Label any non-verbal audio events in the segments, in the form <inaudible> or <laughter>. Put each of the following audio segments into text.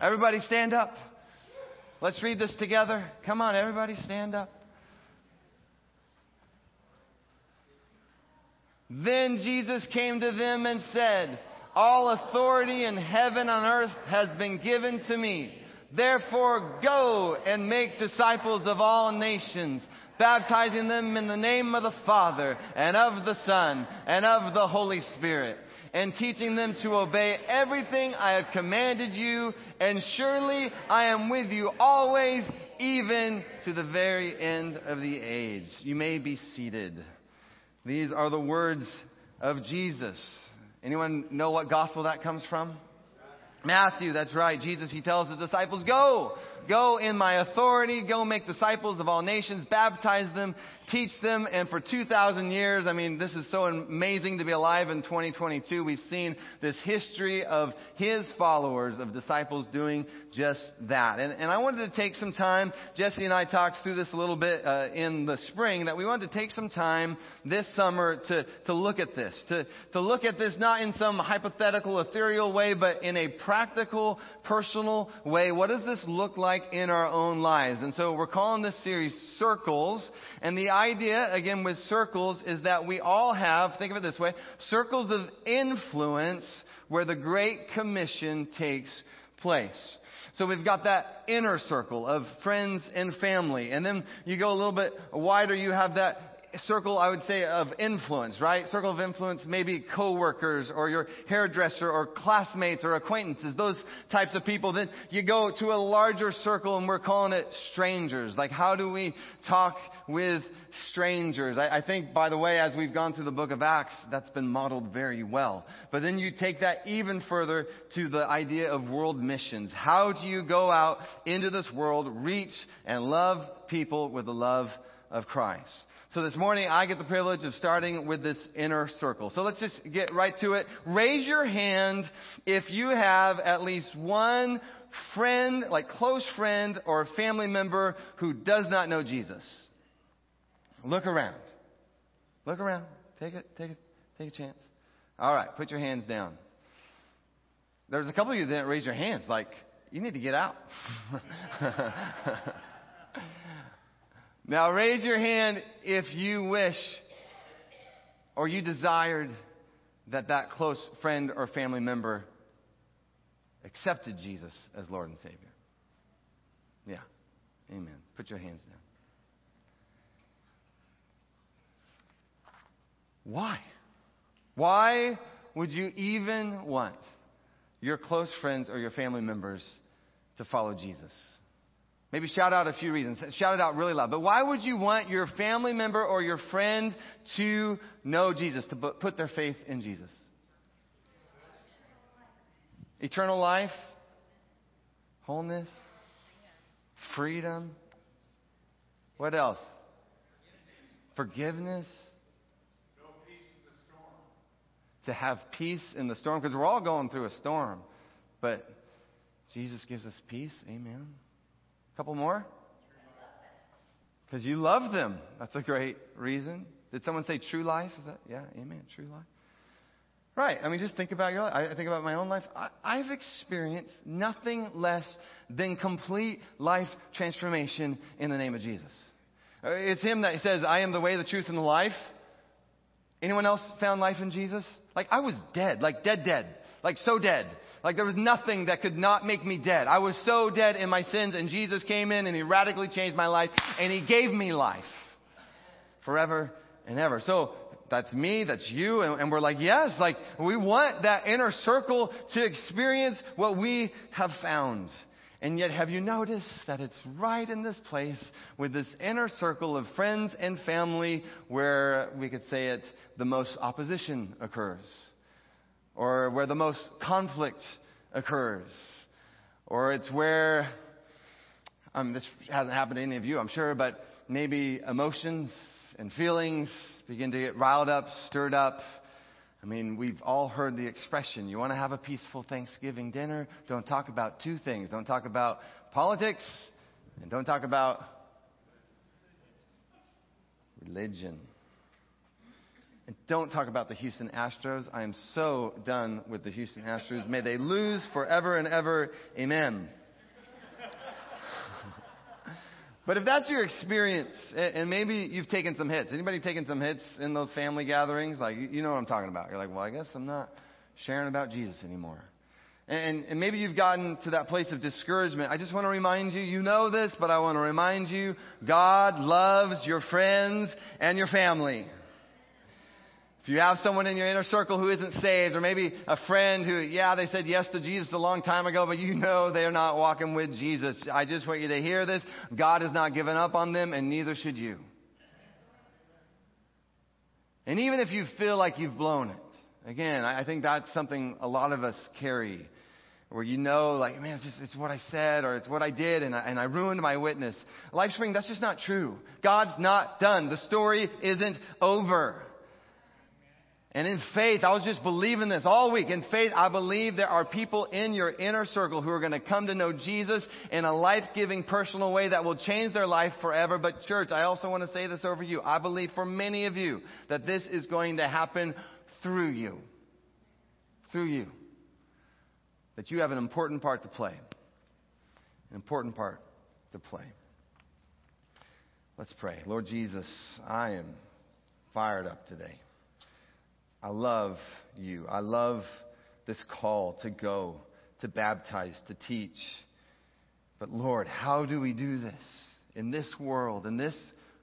Everybody stand up. Let's read this together. Come on, everybody stand up. Then Jesus came to them and said, All authority in heaven and earth has been given to me. Therefore go and make disciples of all nations, baptizing them in the name of the Father and of the Son and of the Holy Spirit, and teaching them to obey everything I have commanded you, and surely I am with you always, even to the very end of the age. You may be seated. These are the words of Jesus. Anyone know what gospel that comes from? Matthew, that's right. Jesus, he tells his disciples, go, go in my authority, go make disciples of all nations, baptize them, teach them, and for 2,000 years, I mean, this is so amazing to be alive in 2022. We've seen this history of his followers, of disciples doing just that. And, and I wanted to take some time, Jesse and I talked through this a little bit uh, in the spring, that we wanted to take some time this summer to, to look at this, to, to look at this not in some hypothetical, ethereal way, but in a practical, personal way. What does this look like in our own lives? And so we're calling this series Circles, and the idea, again, with circles is that we all have, think of it this way, circles of influence where the Great Commission takes place. So we've got that inner circle of friends and family. And then you go a little bit wider, you have that circle, I would say, of influence, right? Circle of influence, maybe coworkers or your hairdresser or classmates or acquaintances, those types of people. Then you go to a larger circle and we're calling it strangers. Like, how do we talk with strangers? I, I think, by the way, as we've gone through the book of Acts, that's been modeled very well. But then you take that even further to the idea of world missions. How do you go out into this world, reach and love people with the love of Christ? So this morning I get the privilege of starting with this inner circle. So let's just get right to it. Raise your hand if you have at least one friend, like close friend or family member who does not know Jesus. Look around. Look around. Take it, take it, take a chance. All right, put your hands down. There's a couple of you that didn't raise your hands. Like, you need to get out. <laughs> Now raise your hand if you wish or you desired that that close friend or family member accepted Jesus as Lord and Savior. Yeah. Amen. Put your hands down. Why? Why would you even want your close friends or your family members to follow Jesus? Maybe shout out a few reasons. Shout it out really loud. But why would you want your family member or your friend to know Jesus, to put their faith in Jesus? Eternal life, wholeness, freedom. What else? Forgiveness. To have peace in the storm, because we're all going through a storm. But Jesus gives us peace. Amen. Couple more? Because you love them. That's a great reason. Did someone say true life? Is that, yeah, amen, true life. Right. I mean, just think about your life. I think about my own life. I, have experienced nothing less than complete life transformation in the name of Jesus. Uh, it's Him that says, I am the way, the truth, and the life. Anyone else found life in Jesus? Like, I was dead. Like, dead, dead. Like, so dead. Like there was nothing that could not make me dead. I was so dead in my sins and Jesus came in and he radically changed my life and he gave me life forever and ever. So that's me, that's you, and, and, we're like, yes, like we want that inner circle to experience what we have found. And yet, have you noticed that it's right in this place with this inner circle of friends and family where we could say it, the most opposition occurs? Or where the most conflict occurs, or it's where, um, this hasn't happened to any of you, I'm sure, but maybe emotions and feelings begin to get riled up, stirred up. I mean, we've all heard the expression, you want to have a peaceful Thanksgiving dinner? Don't talk about two things. Don't talk about politics, and don't talk about religion. And don't talk about the Houston Astros. I am so done with the Houston Astros. May they lose forever and ever. Amen. <laughs> but if that's your experience, and maybe you've taken some hits. Anybody taken some hits in those family gatherings? Like, you know what I'm talking about. You're like, well, I guess I'm not sharing about Jesus anymore. And, and maybe you've gotten to that place of discouragement. I just want to remind you, you know this, but I want to remind you, God loves your friends and your family. If you have someone in your inner circle who isn't saved, or maybe a friend who, yeah, they said yes to Jesus a long time ago, but you know they're not walking with Jesus, I just want you to hear this. God has not given up on them, and neither should you. And even if you feel like you've blown it, again, I think that's something a lot of us carry where you know, like, man, it's just, it's what I said or it's what I did and I, and I ruined my witness. LifeSpring, that's just not true. God's not done. The story isn't over. And in faith, I was just believing this all week. In faith, I believe there are people in your inner circle who are going to come to know Jesus in a life-giving personal way that will change their life forever. But church, I also want to say this over you. I believe for many of you that this is going to happen through you. Through you. That you have an important part to play. An important part to play. Let's pray. Lord Jesus, I am fired up today. I love you. I love this call to go, to baptize, to teach. But Lord, how do we do this in this world, in this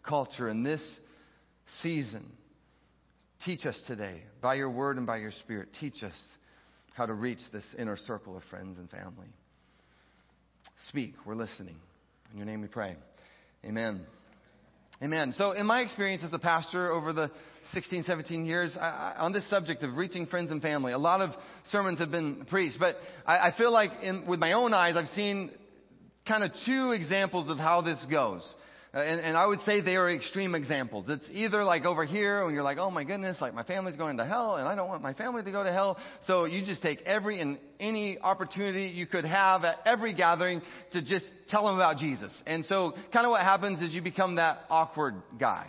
culture, in this season? Teach us today, by your word and by your spirit, teach us how to reach this inner circle of friends and family. Speak, we're listening. In your name we pray. Amen. Amen. So, in my experience as a pastor over the 16, 17 years, I, I, on this subject of reaching friends and family, a lot of sermons have been preached, but I, I feel like in, with my own eyes, I've seen kind of two examples of how this goes. Uh, and, and I would say they are extreme examples. It's either like over here when you're like, oh my goodness, like my family's going to hell and I don't want my family to go to hell. So you just take every and any opportunity you could have at every gathering to just tell them about Jesus. And so kind of what happens is you become that awkward guy.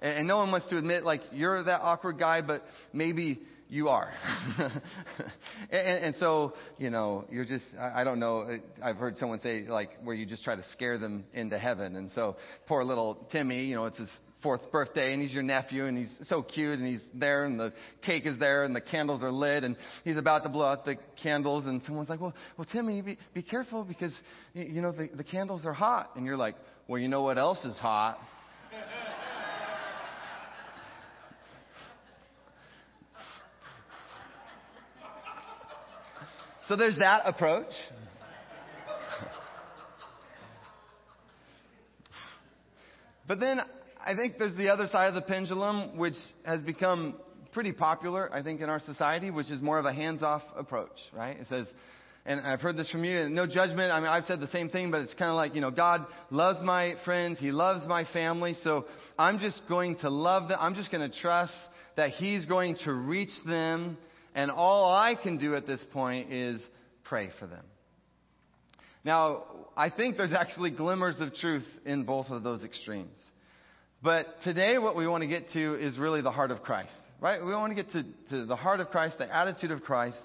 And, and no one wants to admit like you're that awkward guy, but maybe you are. <laughs> and, and, so, you know, you're just, I, I don't know, I've heard someone say, like, where you just try to scare them into heaven. And so, poor little Timmy, you know, it's his fourth birthday, and he's your nephew, and he's so cute, and he's there, and the cake is there, and the candles are lit, and he's about to blow out the candles, and someone's like, well, well Timmy, be, be careful, because, you know, the, the candles are hot. And you're like, well, you know what else is hot? So there's that approach. But then I think there's the other side of the pendulum, which has become pretty popular, I think, in our society, which is more of a hands off approach, right? It says, and I've heard this from you, no judgment. I mean, I've said the same thing, but it's kind of like, you know, God loves my friends. He loves my family. So I'm just going to love them. I'm just going to trust that He's going to reach them and all I can do at this point is pray for them. Now, I think there's actually glimmers of truth in both of those extremes. But today, what we want to get to is really the heart of Christ, right? We want to get to, to the heart of Christ, the attitude of Christ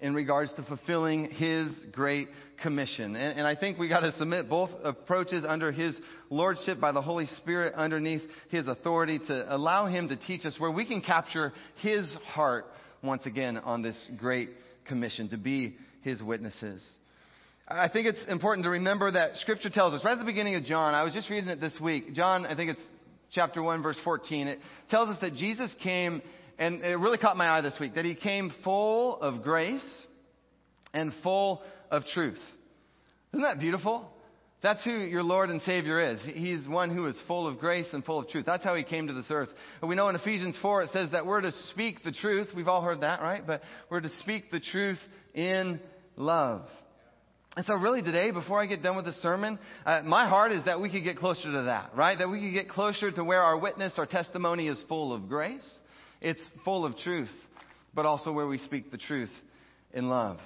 in regards to fulfilling His great commission. And, and I think we got to submit both approaches under His lordship by the Holy Spirit underneath His authority to allow Him to teach us where we can capture His heart once again on this great commission to be his witnesses. I think it's important to remember that scripture tells us right at the beginning of John, I was just reading it this week. John, I think it's chapter 1 verse 14. It tells us that Jesus came and it really caught my eye this week that he came full of grace and full of truth. Isn't that beautiful? That's who your Lord and Savior is. He's one who is full of grace and full of truth. That's how he came to this earth. We know in Ephesians 4 it says that we're to speak the truth. We've all heard that, right? But we're to speak the truth in love. And so really today, before I get done with the sermon, uh, my heart is that we could get closer to that, right? That we could get closer to where our witness, our testimony is full of grace. It's full of truth, but also where we speak the truth in love.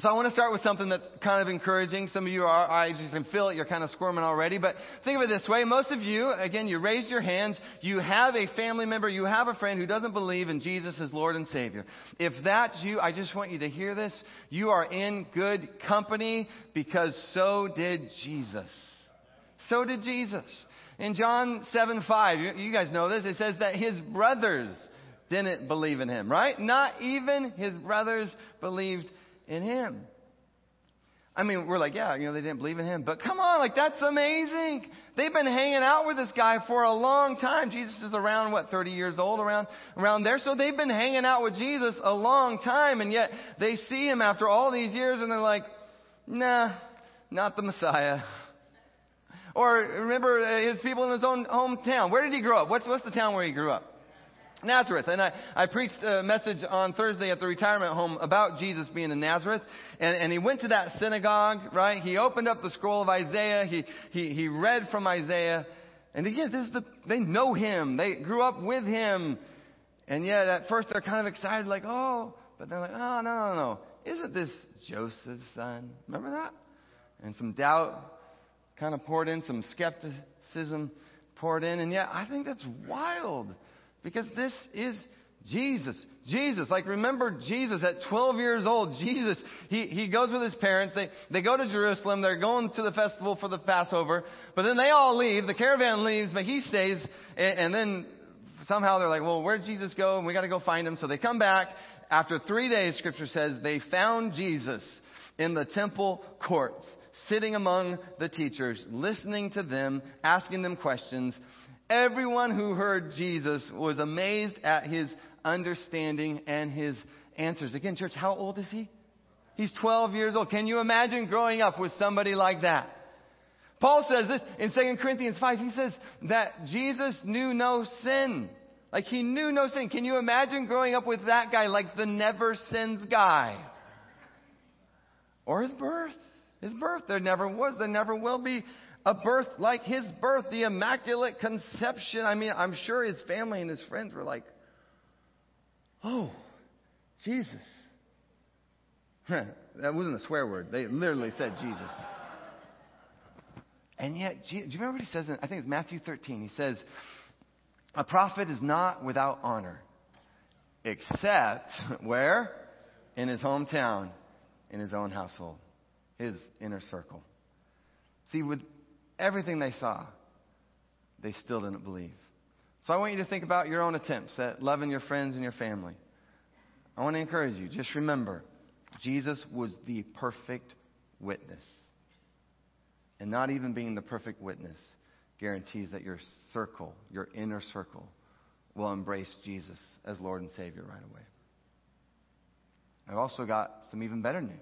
So I want to start with something that's kind of encouraging. Some of you are, I just can feel it, you're kind of squirming already. But think of it this way. Most of you, again, you raised your hands. You have a family member, you have a friend who doesn't believe in Jesus as Lord and Savior. If that's you, I just want you to hear this. You are in good company because so did Jesus. So did Jesus. In John 7 5, you, you guys know this, it says that his brothers didn't believe in him, right? Not even his brothers believed in him. I mean, we're like, yeah, you know, they didn't believe in him. But come on, like, that's amazing. They've been hanging out with this guy for a long time. Jesus is around, what, 30 years old, around, around there. So they've been hanging out with Jesus a long time, and yet they see him after all these years, and they're like, nah, not the Messiah. Or remember uh, his people in his own hometown. Where did he grow up? What's, what's the town where he grew up? Nazareth. And I, I preached a message on Thursday at the retirement home about Jesus being in Nazareth. And, and he went to that synagogue, right? He opened up the scroll of Isaiah. He, he, he read from Isaiah. And again, this is the, they know him. They grew up with him. And yet at first they're kind of excited, like, oh, but they're like, oh, no, no, no. Isn't this Joseph's son? Remember that? And some doubt kind of poured in, some skepticism poured in. And yet I think that's wild because this is Jesus. Jesus. Like remember Jesus at 12 years old. Jesus, he, he goes with his parents. They, they go to Jerusalem. They're going to the festival for the Passover. But then they all leave. The caravan leaves, but he stays. And, and then somehow they're like, well, where'd Jesus go? And we got to go find him. So they come back. After three days, scripture says, they found Jesus in the temple courts, sitting among the teachers, listening to them, asking them questions. Everyone who heard Jesus was amazed at his understanding and his answers. Again, church, how old is he? He's 12 years old. Can you imagine growing up with somebody like that? Paul says this in 2 Corinthians 5. He says that Jesus knew no sin. Like he knew no sin. Can you imagine growing up with that guy, like the never sins guy? Or his birth. His birth. There never was, there never will be a birth like his birth, the Immaculate Conception. I mean, I'm sure his family and his friends were like, oh, Jesus. <laughs> that wasn't a swear word. They literally said Jesus. And yet, do you remember what he says? In, I think it's Matthew 13. He says, A prophet is not without honor, except <laughs> where? In his hometown, in his own household, his inner circle. See, with everything they saw, they still didn't believe. So I want you to think about your own attempts at loving your friends and your family. I want to encourage you. Just remember, Jesus was the perfect witness. And not even being the perfect witness guarantees that your circle, your inner circle, will embrace Jesus as Lord and Savior right away. I've also got some even better news.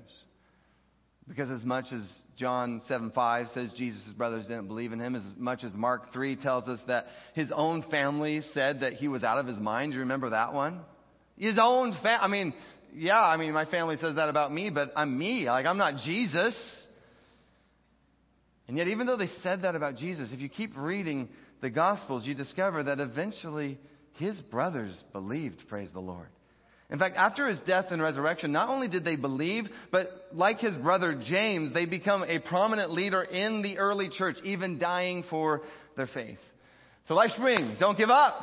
Because as much as John 7 5 says Jesus' brothers didn't believe in him, as much as Mark 3 tells us that his own family said that he was out of his mind. Do you remember that one? His own family. I mean, yeah, I mean, my family says that about me, but I'm me. Like, I'm not Jesus. And yet, even though they said that about Jesus, if you keep reading the Gospels, you discover that eventually his brothers believed, praise the Lord. In fact, after his death and resurrection, not only did they believe, but like his brother James, they become a prominent leader in the early church, even dying for their faith. So Life Spring, don't give up.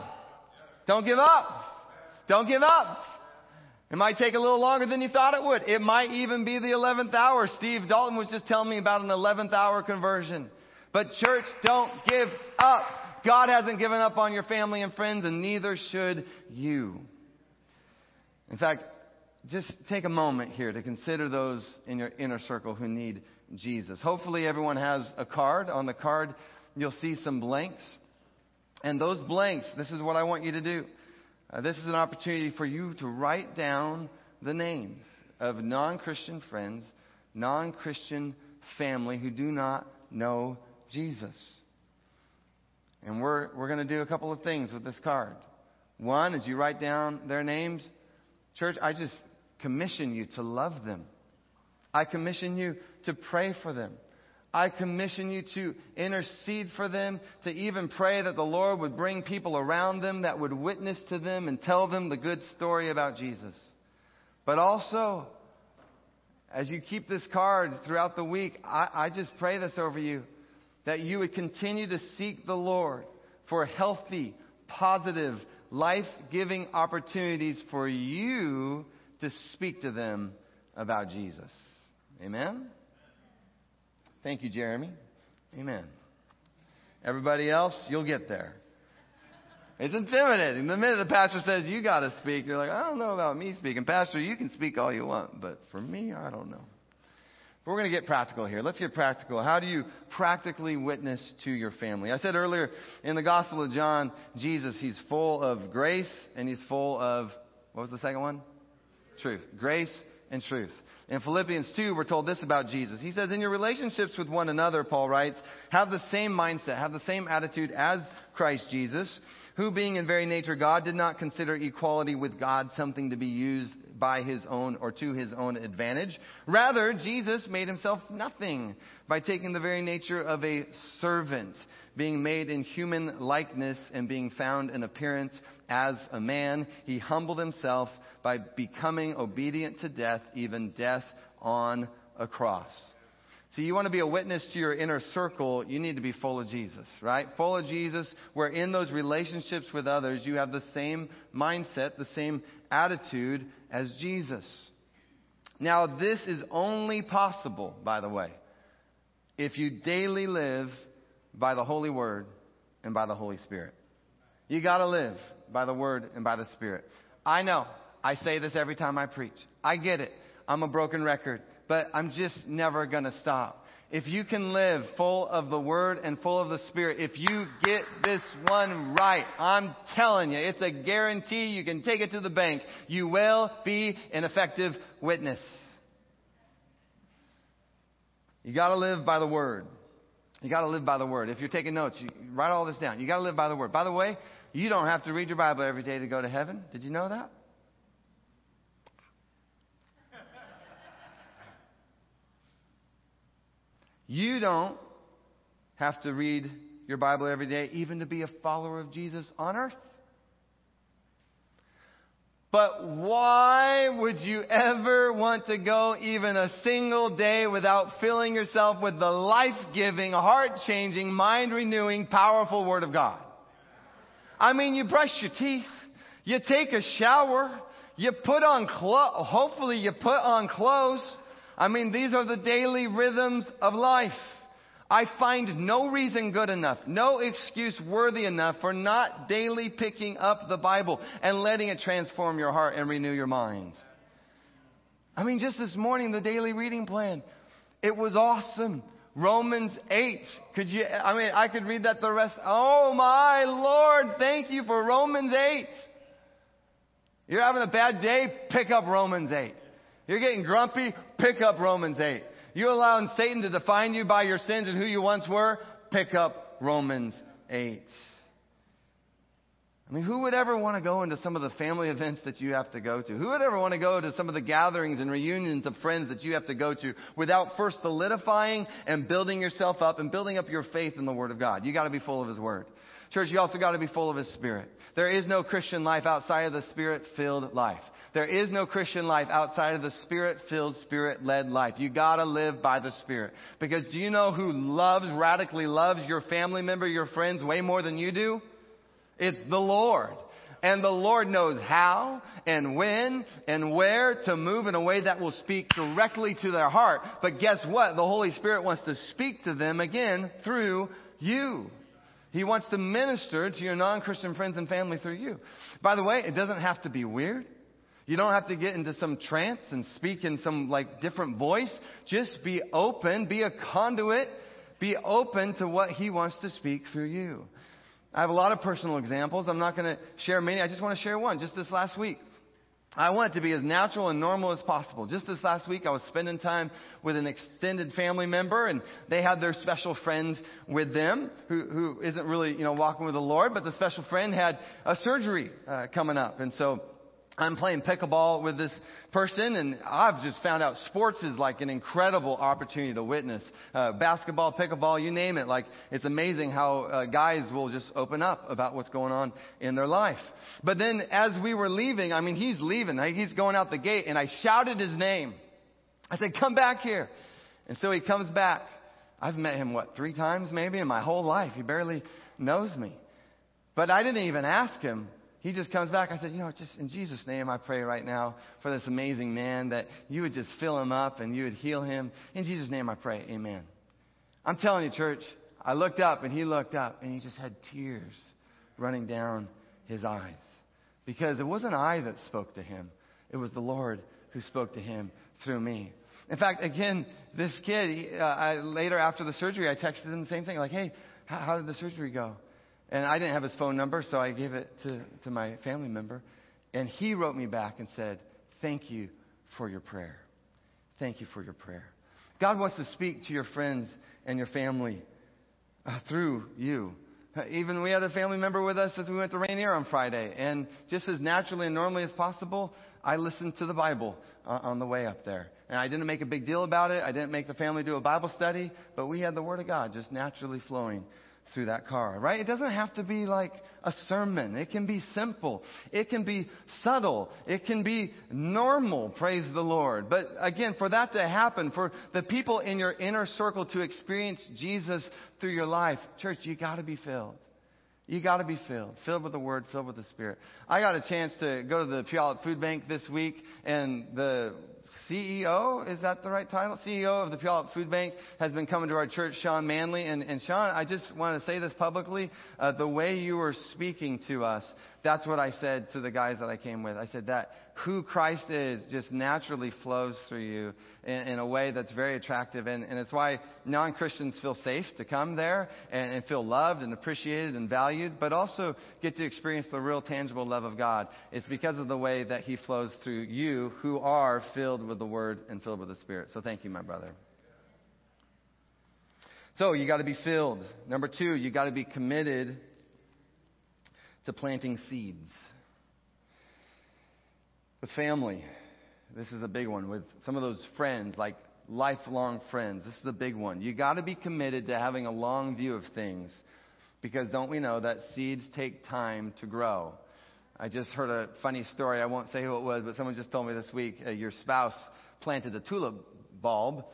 Don't give up. Don't give up. It might take a little longer than you thought it would. It might even be the 11th hour. Steve Dalton was just telling me about an 11th hour conversion. But church, don't give up. God hasn't given up on your family and friends, and neither should you. In fact, just take a moment here to consider those in your inner circle who need Jesus. Hopefully, everyone has a card. On the card, you'll see some blanks. And those blanks, this is what I want you to do. Uh, this is an opportunity for you to write down the names of non Christian friends, non Christian family who do not know Jesus. And we're, we're going to do a couple of things with this card. One, as you write down their names, Church, I just commission you to love them. I commission you to pray for them. I commission you to intercede for them, to even pray that the Lord would bring people around them that would witness to them and tell them the good story about Jesus. But also, as you keep this card throughout the week, I, I just pray this over you that you would continue to seek the Lord for healthy, positive, life giving opportunities for you to speak to them about Jesus. Amen? Thank you, Jeremy. Amen. Everybody else, you'll get there. It's intimidating. The minute the pastor says, You got to speak, you're like, I don't know about me speaking. Pastor, you can speak all you want, but for me, I don't know. But we're going to get practical here. Let's get practical. How do you practically witness to your family? I said earlier in the Gospel of John, Jesus, he's full of grace and he's full of, what was the second one? Truth. Grace and truth. In Philippians 2, we're told this about Jesus. He says, In your relationships with one another, Paul writes, have the same mindset, have the same attitude as Christ Jesus who being in very nature God did not consider equality with God something to be used by his own or to his own advantage. Rather, Jesus made himself nothing by taking the very nature of a servant, being made in human likeness and being found in appearance as a man. He humbled himself by becoming obedient to death, even death on a cross. So you want to be a witness to your inner circle, you need to be full of Jesus, right? Full of Jesus, where in those relationships with others, you have the same mindset, the same attitude as Jesus. Now, this is only possible, by the way, if you daily live by the Holy Word and by the Holy Spirit. You gotta live by the Word and by the Spirit. I know. I say this every time I preach. I get it. I'm a broken record but I'm just never going to stop. If you can live full of the Word and full of the Spirit, if you get this one right, I'm telling you, it's a guarantee. You can take it to the bank. You will be an effective witness. You got to live by the Word. You got to live by the Word. If you're taking notes, write all this down. You got to live by the Word. By the way, you don't have to read your Bible every day to go to heaven. Did you know that? You don't have to read your Bible every day, even to be a follower of Jesus on earth. But why would you ever want to go even a single day without filling yourself with the life-giving, heart-changing, mind-renewing, powerful Word of God? I mean, you brush your teeth, you take a shower, you put on clothes, hopefully you put on clothes, I mean, these are the daily rhythms of life. I find no reason good enough, no excuse worthy enough for not daily picking up the Bible and letting it transform your heart and renew your mind. I mean, just this morning, the daily reading plan, it was awesome. Romans 8. Could you, I mean, I could read that the rest. Oh my Lord, thank you for Romans 8. You're having a bad day? Pick up Romans 8. You're getting grumpy? Pick up Romans 8. You allowing Satan to define you by your sins and who you once were? Pick up Romans 8. I mean, who would ever want to go into some of the family events that you have to go to? Who would ever want to go to some of the gatherings and reunions of friends that you have to go to without first solidifying and building yourself up and building up your faith in the Word of God? You got to be full of His Word. Church, you also got to be full of His Spirit. There is no Christian life outside of the Spirit filled life. There is no Christian life outside of the Spirit filled, Spirit led life. You gotta live by the Spirit. Because do you know who loves, radically loves your family member, your friends way more than you do? It's the Lord. And the Lord knows how and when and where to move in a way that will speak directly to their heart. But guess what? The Holy Spirit wants to speak to them again through you. He wants to minister to your non-Christian friends and family through you. By the way, it doesn't have to be weird. You don't have to get into some trance and speak in some like different voice. Just be open, be a conduit, be open to what he wants to speak through you. I have a lot of personal examples. I'm not going to share many. I just want to share one just this last week. I want it to be as natural and normal as possible. Just this last week, I was spending time with an extended family member, and they had their special friend with them who, who isn't really, you know, walking with the Lord, but the special friend had a surgery uh, coming up. And so I'm playing pickleball with this person, and I've just found out sports is like an incredible opportunity to witness. Uh, basketball, pickleball, you name it. Like, it's amazing how uh, guys will just open up about what's going on in their life. But then as we were leaving, I mean, he's leaving. He's going out the gate, and I shouted his name. I said, come back here. And so he comes back. I've met him, what, three times maybe in my whole life. He barely knows me. But I didn't even ask him. He just comes back. I said, you know, just in Jesus' name, I pray right now for this amazing man that you would just fill him up and you would heal him. In Jesus' name, I pray. Amen. I'm telling you, church, I looked up and he looked up and he just had tears running down his eyes. Because it wasn't I that spoke to him, it was the Lord who spoke to him through me. In fact, again, this kid, he, uh, I, later after the surgery, I texted him the same thing, like, hey, how, how did the surgery go? And I didn't have his phone number, so I gave it to, to my family member. And he wrote me back and said, Thank you for your prayer. Thank you for your prayer. God wants to speak to your friends and your family uh, through you. Even we had a family member with us as we went to Rainier on Friday. And just as naturally and normally as possible, I listened to the Bible uh, on the way up there. And I didn't make a big deal about it. I didn't make the family do a Bible study, but we had the Word of God just naturally flowing through that car, right? It doesn't have to be like a sermon. It can be simple. It can be subtle. It can be normal, praise the Lord. But again, for that to happen, for the people in your inner circle to experience Jesus through your life, church, you gotta be filled. You got to be filled, filled with the Word, filled with the Spirit. I got a chance to go to the Puyallup Food Bank this week, and the CEO, is that the right title? CEO of the Puyallup Food Bank has been coming to our church, Sean Manley. And, and Sean, I just want to say this publicly. Uh, the way you were speaking to us, that's what I said to the guys that I came with. I said that who Christ is just naturally flows through you in, in a way that's very attractive. And, and it's why non Christians feel safe to come there and, and feel loved and appreciated and valued, but also get to experience the real tangible love of God. It's because of the way that He flows through you who are filled with the Word and filled with the Spirit. So thank you, my brother. So you got to be filled. Number two, you got to be committed to planting seeds. With family, this is a big one. With some of those friends, like lifelong friends, this is a big one. You got to be committed to having a long view of things because don't we know that seeds take time to grow? I just heard a funny story. I won't say who it was, but someone just told me this week uh, your spouse planted a tulip bulb,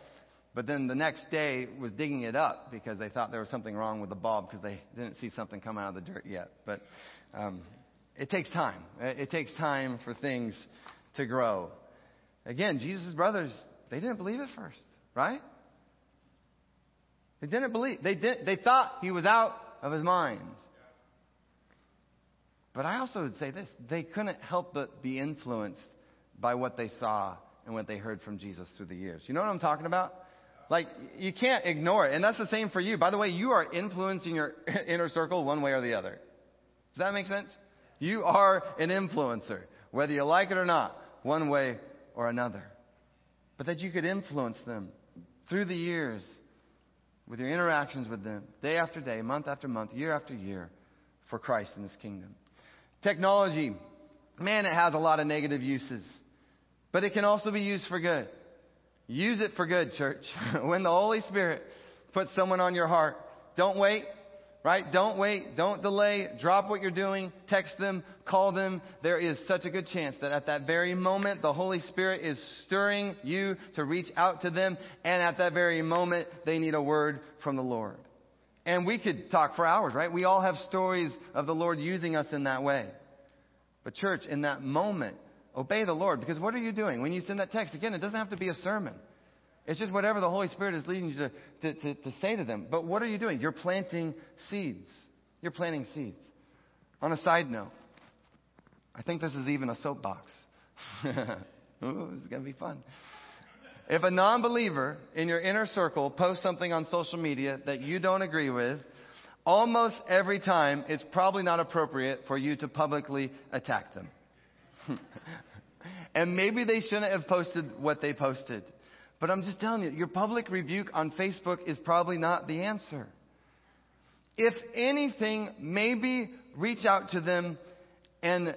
but then the next day was digging it up because they thought there was something wrong with the bulb because they didn't see something come out of the dirt yet. But um, it takes time. It takes time for things to grow. Again, Jesus' brothers, they didn't believe at first, right? They didn't believe. They did they thought he was out of his mind. But I also would say this, they couldn't help but be influenced by what they saw and what they heard from Jesus through the years. You know what I'm talking about? Like, you can't ignore it. And that's the same for you. By the way, you are influencing your <laughs> inner circle one way or the other. Does that make sense? You are an influencer, whether you like it or not, one way or another. But that you could influence them through the years with your interactions with them, day after day, month after month, year after year, for Christ in His kingdom. Technology, man, it has a lot of negative uses, but it can also be used for good. Use it for good, church. <laughs> when the Holy Spirit puts someone on your heart, don't wait. Right? Don't wait. Don't delay. Drop what you're doing. Text them. Call them. There is such a good chance that at that very moment, the Holy Spirit is stirring you to reach out to them. And at that very moment, they need a word from the Lord. And we could talk for hours, right? We all have stories of the Lord using us in that way. But church, in that moment, obey the Lord. Because what are you doing? When you send that text, again, it doesn't have to be a sermon. It's just whatever the Holy Spirit is leading you to, to, to, to, say to them. But what are you doing? You're planting seeds. You're planting seeds. On a side note, I think this is even a soapbox. <laughs> Ooh, this is going to be fun. If a non believer in your inner circle posts something on social media that you don't agree with, almost every time it's probably not appropriate for you to publicly attack them. <laughs> and maybe they shouldn't have posted what they posted. But I'm just telling you, your public rebuke on Facebook is probably not the answer. If anything, maybe reach out to them and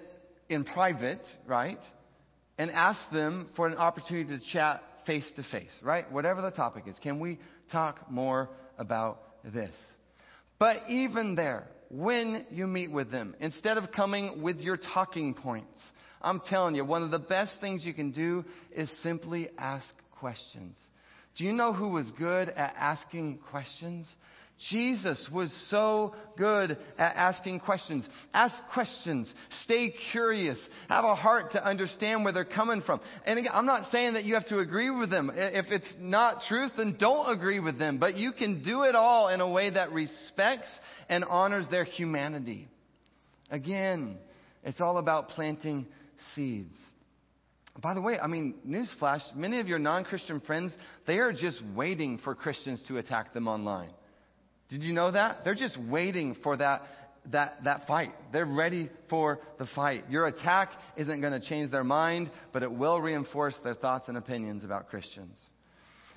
in private, right? And ask them for an opportunity to chat face to face, right? Whatever the topic is. Can we talk more about this? But even there, when you meet with them, instead of coming with your talking points, I'm telling you, one of the best things you can do is simply ask questions. Do you know who was good at asking questions? Jesus was so good at asking questions. Ask questions. Stay curious. Have a heart to understand where they're coming from. And again, I'm not saying that you have to agree with them. If it's not truth, then don't agree with them. But you can do it all in a way that respects and honors their humanity. Again, it's all about planting seeds. By the way, I mean, newsflash, many of your non Christian friends, they are just waiting for Christians to attack them online. Did you know that? They're just waiting for that, that, that fight. They're ready for the fight. Your attack isn't going to change their mind, but it will reinforce their thoughts and opinions about Christians.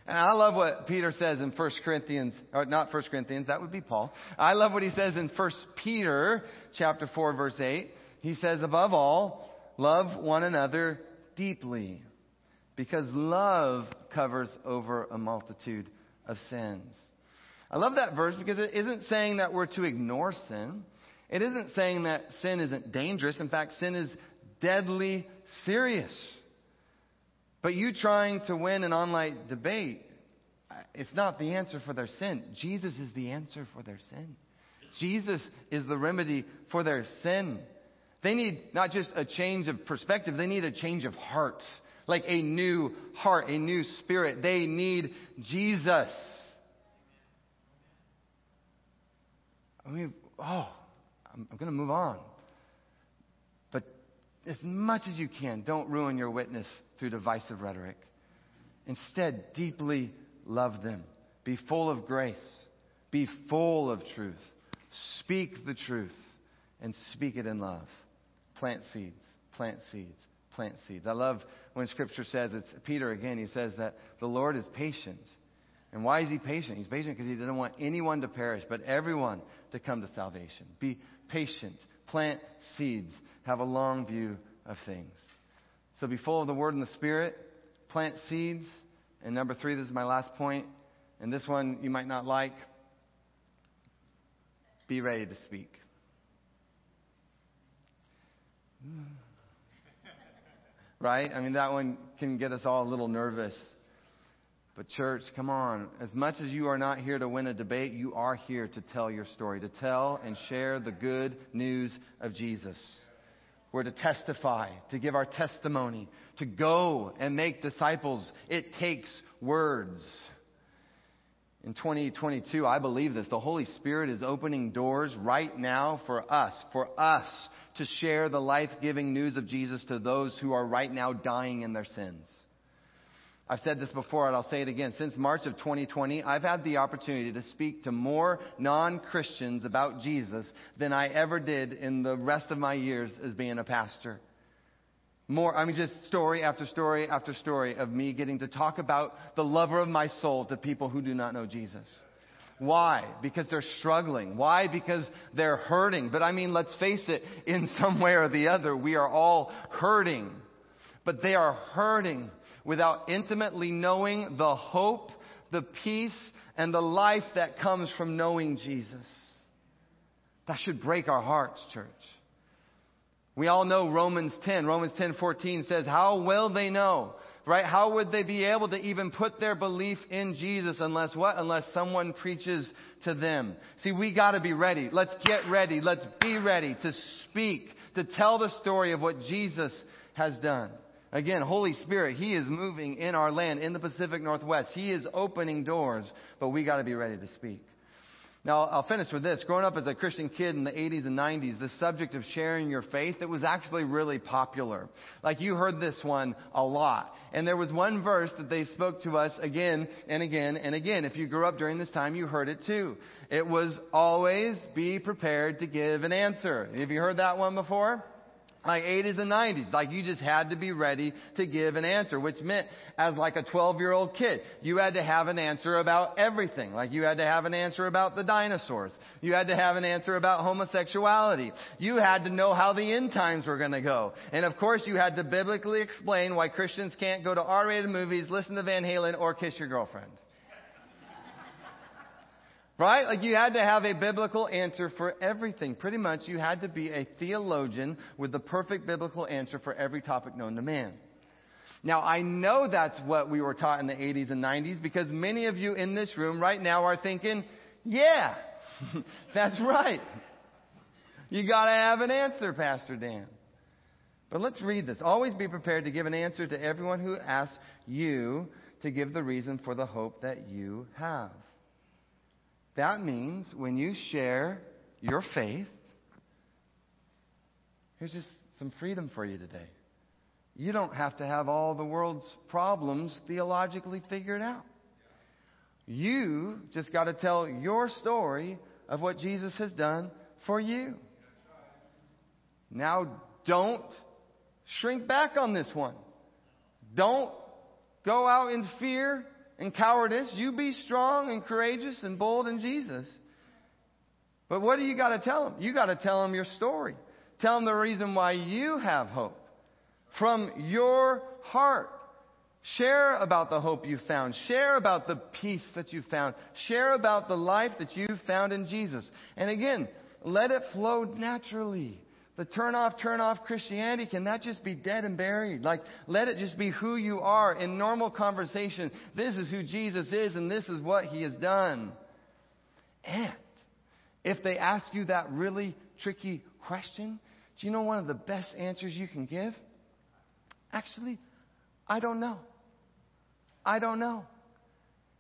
And I love what Peter says in 1 Corinthians, or not 1 Corinthians, that would be Paul. I love what he says in 1 Peter chapter 4 verse 8. He says, above all, love one another deeply because love covers over a multitude of sins. I love that verse because it isn't saying that we're to ignore sin. It isn't saying that sin isn't dangerous. In fact, sin is deadly serious. But you trying to win an online debate, it's not the answer for their sin. Jesus is the answer for their sin. Jesus is the remedy for their sin. They need not just a change of perspective, they need a change of heart. Like a new heart, a new spirit. They need Jesus. I mean, oh, I'm, I'm going to move on. But as much as you can, don't ruin your witness through divisive rhetoric. Instead, deeply love them. Be full of grace. Be full of truth. Speak the truth and speak it in love. Plant seeds, plant seeds, plant seeds. I love when Scripture says, it's Peter again, he says that the Lord is patient and why is he patient? He's patient because he didn't want anyone to perish, but everyone to come to salvation. Be patient. Plant seeds. Have a long view of things. So be full of the Word and the Spirit. Plant seeds. And number three, this is my last point, and this one you might not like. Be ready to speak. <laughs> Right? I mean, that one can get us all a little nervous. But, church, come on. As much as you are not here to win a debate, you are here to tell your story, to tell and share the good news of Jesus. We're to testify, to give our testimony, to go and make disciples. It takes words. In 2022, I believe this. The Holy Spirit is opening doors right now for us, for us to share the life giving news of Jesus to those who are right now dying in their sins. I've said this before and I'll say it again. Since March of 2020, I've had the opportunity to speak to more non-Christians about Jesus than I ever did in the rest of my years as being a pastor. More, I mean, just story after story after story of me getting to talk about the lover of my soul to people who do not know Jesus. Why? Because they're struggling. Why? Because they're hurting. But I mean, let's face it, in <laughs> some way or the other, we are all hurting. But they are hurting without intimately knowing the hope, the peace, and the life that comes from knowing Jesus. That should break our hearts, church. We all know Romans 10. Romans 10:14 says, "How will they know?" Right? How would they be able to even put their belief in Jesus unless what? Unless someone preaches to them. See, we got to be ready. Let's get ready. Let's be ready to speak, to tell the story of what Jesus has done. Again, Holy Spirit, He is moving in our land, in the Pacific Northwest. He is opening doors, but we got to be ready to speak. Now, I'll finish with this. Growing up as a Christian kid in the 80s and 90s, the subject of sharing your faith, it was actually really popular. Like you heard this one a lot. And there was one verse that they spoke to us again and again and again. If you grew up during this time, you heard it too. It was always be prepared to give an answer. Have you heard that one before? Like 80s and 90s. Like you just had to be ready to give an answer, which meant as like a 12 year old kid, you had to have an answer about everything. Like you had to have an answer about the dinosaurs. You had to have an answer about homosexuality. You had to know how the end times were going to go. And of course you had to biblically explain why Christians can't go to R-rated movies, listen to Van Halen, or kiss your girlfriend. Right? Like you had to have a biblical answer for everything. Pretty much you had to be a theologian with the perfect biblical answer for every topic known to man. Now, I know that's what we were taught in the 80s and 90s because many of you in this room right now are thinking, yeah, <laughs> that's right. You gotta have an answer, Pastor Dan. But let's read this. Always be prepared to give an answer to everyone who asks you to give the reason for the hope that you have. That means when you share your faith, here's just some freedom for you today. You don't have to have all the world's problems theologically figured out. You just got to tell your story of what Jesus has done for you. Now, don't shrink back on this one. Don't go out in fear and cowardice. You be strong and courageous and bold in Jesus. But what do you got to tell them? You got to tell them your story. Tell them the reason why you have hope from your heart. Share about the hope you found. Share about the peace that you found. Share about the life that you found in Jesus. And again, let it flow naturally. The turn off, turn off Christianity, can that just be dead and buried? Like, let it just be who you are in normal conversation. This is who Jesus is and this is what he has done. And if they ask you that really tricky question, do you know one of the best answers you can give? Actually, I don't know. I don't know.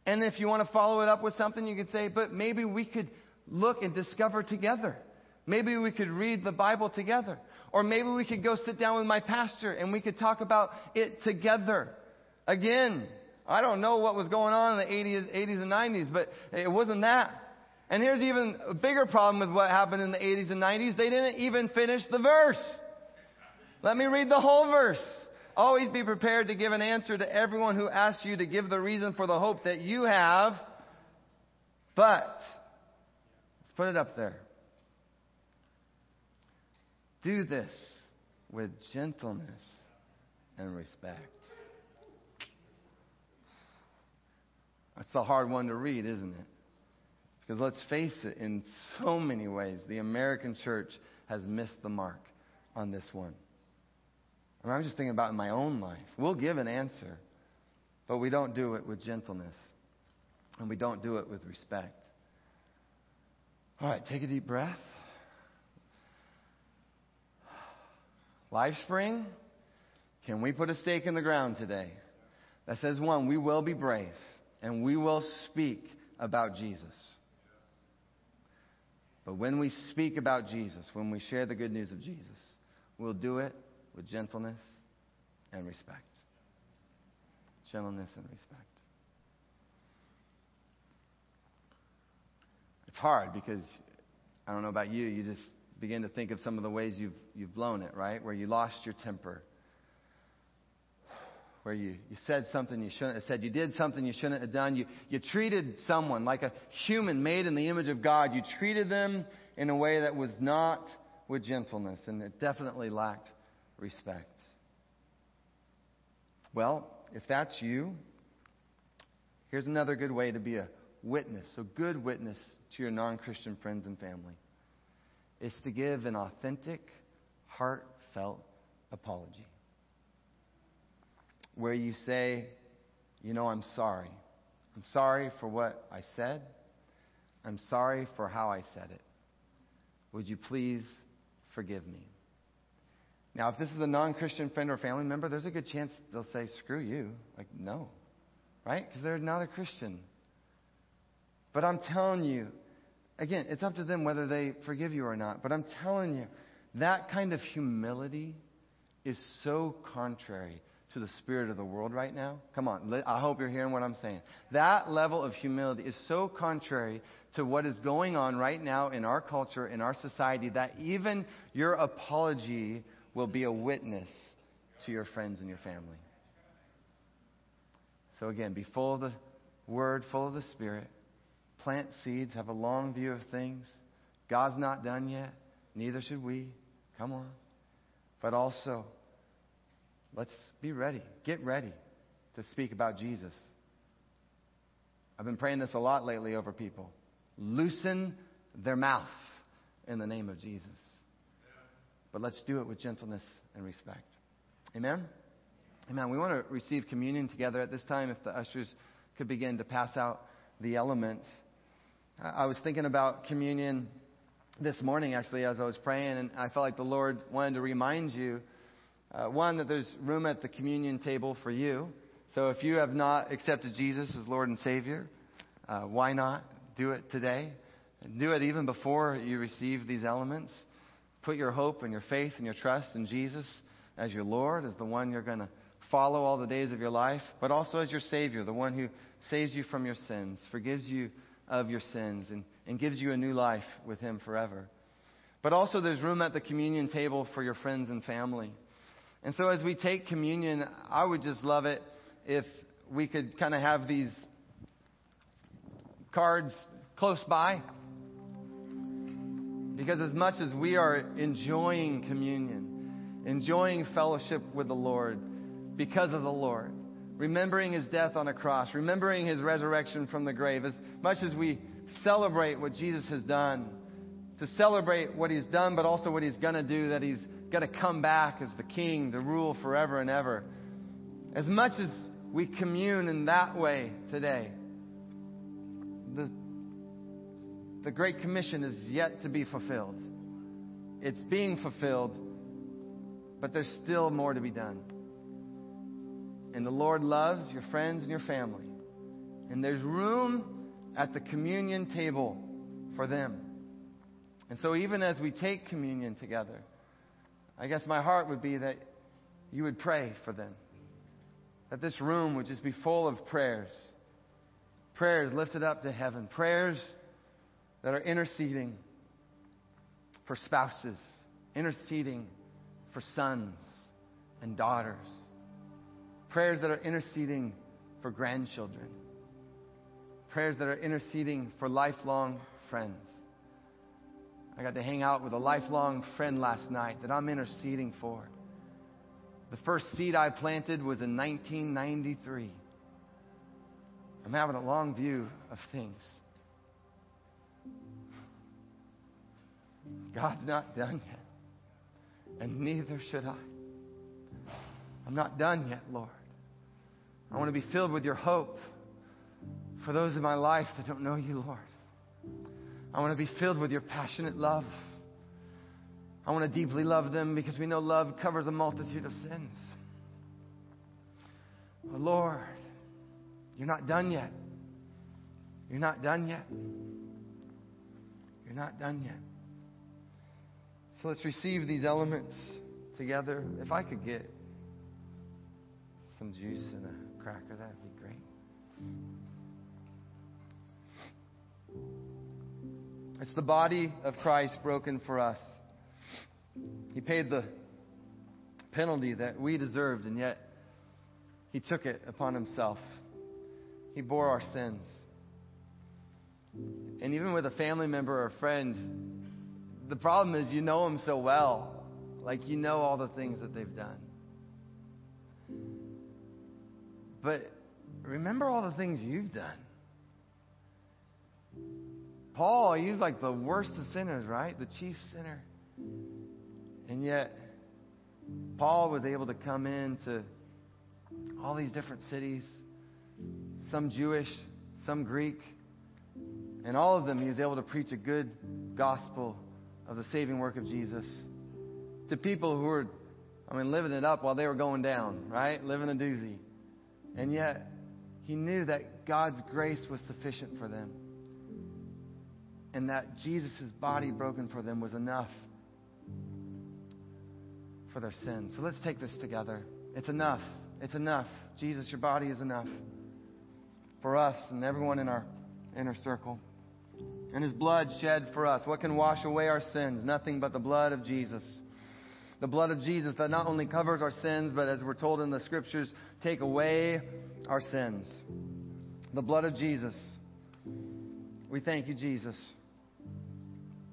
And if you want to follow it up with something, you could say, but maybe we could look and discover together. Maybe we could read the Bible together. Or maybe we could go sit down with my pastor and we could talk about it together. Again, I don't know what was going on in the 80s, 80s and 90s, but it wasn't that. And here's even a bigger problem with what happened in the 80s and 90s. They didn't even finish the verse. Let me read the whole verse. Always be prepared to give an answer to everyone who asks you to give the reason for the hope that you have. But, let's put it up there. Do this with gentleness and respect. That's a hard one to read, isn't it? Because let's face it, in so many ways, the American church has missed the mark on this one. And I'm just thinking about in my own life. We'll give an answer, but we don't do it with gentleness. And we don't do it with respect. All right, take a deep breath. LifeSpring, can we put a stake in the ground today that says, one, we will be brave and we will speak about Jesus. But when we speak about Jesus, when we share the good news of Jesus, we'll do it with gentleness and respect. Gentleness and respect. It's hard because I don't know about you, you just begin to think of some of the ways you've, you've blown it, right? Where you lost your temper. Where you, you said something you shouldn't have said. You did something you shouldn't have done. You, you treated someone like a human made in the image of God. You treated them in a way that was not with gentleness, and it definitely lacked respect. Well, if that's you, here's another good way to be a witness, a good witness to your non Christian friends and family is to give an authentic, heartfelt apology. Where you say, you know, I'm sorry. I'm sorry for what I said. I'm sorry for how I said it. Would you please forgive me? Now, if this is a non Christian friend or family member, there's a good chance they'll say, screw you. Like, no. Right? Because they're not a Christian. But I'm telling you, again, it's up to them whether they forgive you or not. But I'm telling you, that kind of humility is so contrary to the spirit of the world right now. Come on, I hope you're hearing what I'm saying. That level of humility is so contrary to what is going on right now in our culture, in our society, that even your apology will be a witness to your friends and your family. So, again, be full of the Word, full of the Spirit. Plant seeds, have a long view of things. God's not done yet. Neither should we. Come on. But also, let's be ready. Get ready to speak about Jesus. I've been praying this a lot lately over people. Loosen their mouth in the name of Jesus. But let's do it with gentleness and respect. Amen? Amen. We want to receive communion together at this time. If the ushers could begin to pass out the elements. I was thinking about communion this morning, actually, as I was praying, and I felt like the Lord wanted to remind you uh, one, that there's room at the communion table for you. So if you have not accepted Jesus as Lord and Savior, uh, why not do it today? Do it even before you receive these elements. Put your hope and your faith and your trust in Jesus as your Lord, as the one you're going to follow all the days of your life, but also as your Savior, the one who saves you from your sins, forgives you of your sins, and, and gives you a new life with Him forever. But also, there's room at the communion table for your friends and family. And so, as we take communion, I would just love it if we could kind of have these cards close by. Because as much as we are enjoying communion, enjoying fellowship with the Lord, because of the Lord. Remembering his death on a cross, remembering his resurrection from the grave. As much as we celebrate what Jesus has done, to celebrate what he's done, but also what he's going to do, that he's going to come back as the king to rule forever and ever. As much as we commune in that way today, the, the Great Commission is yet to be fulfilled. It's being fulfilled, but there's still more to be done. And the Lord loves your friends and your family. And there's room at the communion table for them. And so, even as we take communion together, I guess my heart would be that you would pray for them. That this room would just be full of prayers. Prayers lifted up to heaven. Prayers that are interceding for spouses, interceding for sons and daughters Prayers that are interceding for grandchildren. Prayers that are interceding for lifelong friends. I got to hang out with a lifelong friend last night that I'm interceding for. The first seed I planted was in 1993. I'm having a long view of things. God's not done yet, and neither should I. I'm not done yet, Lord. I want to be filled with your hope for those in my life that don't know you, Lord. I want to be filled with your passionate love. I want to deeply love them because we know love covers a multitude of sins. Lord, you're not done yet. You're not done yet. You're not done yet. So let's receive these elements together. If I could get some juice and a cracker, that'd be great. It's the body of Christ broken for us. He paid the penalty that we deserved, and yet He took it upon Himself. He bore our sins. And even with a family member or a friend, the problem is you know them so well. Like you know all the things that they've done. But remember all the things you've done. Paul, he's like the worst of sinners, right? The chief sinner. And yet, Paul was able to come into all these different cities, some Jewish, some Greek, and all of them he was able to preach a good gospel of the saving work of Jesus to people who were, I mean, living it up while they were going down, right? Living a doozy. And yet, he knew that God's grace was sufficient for them. And that Jesus' body broken for them was enough for their sins. So let's take this together. It's enough. It's enough. Jesus, your body is enough for us and everyone in our inner circle. And his blood shed for us. What can wash away our sins? Nothing but the blood of Jesus the blood of Jesus that not only covers our sins, but as we're told in the scriptures, take away our sins. The blood of Jesus. We thank you, Jesus.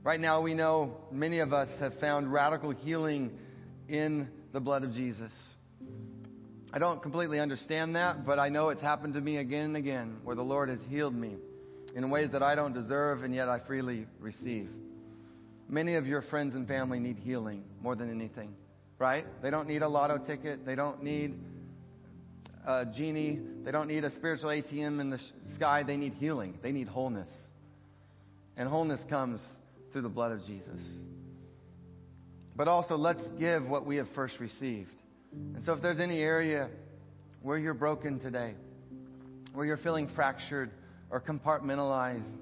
Right now, we know many of us have found radical healing in the blood of Jesus. I don't completely understand that, but I know it's happened to me again and again where the Lord has healed me in ways that I don't deserve and yet I freely receive. Many of your friends and family need healing more than anything, right? They don't need a lotto ticket. They don't need a genie. They don't need a spiritual ATM in the sky. They need healing. They need wholeness. And wholeness comes through the blood of Jesus. But also, let's give what we have first received. And so, if there's any area where you're broken today, where you're feeling fractured or compartmentalized,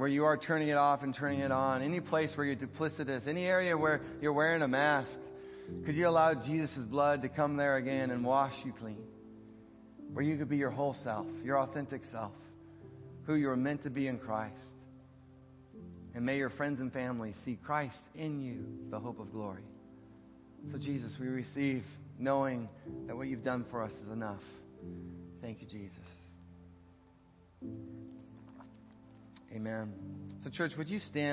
where you are turning it off and turning it on, any place where you're duplicitous, any area where you're wearing a mask, could you allow Jesus' blood to come there again and wash you clean? Where you could be your whole self, your authentic self, who you are meant to be in Christ. And may your friends and family see Christ in you, the hope of glory. So, Jesus, we receive knowing that what you've done for us is enough. Thank you, Jesus. Amen. So, church, would you stand?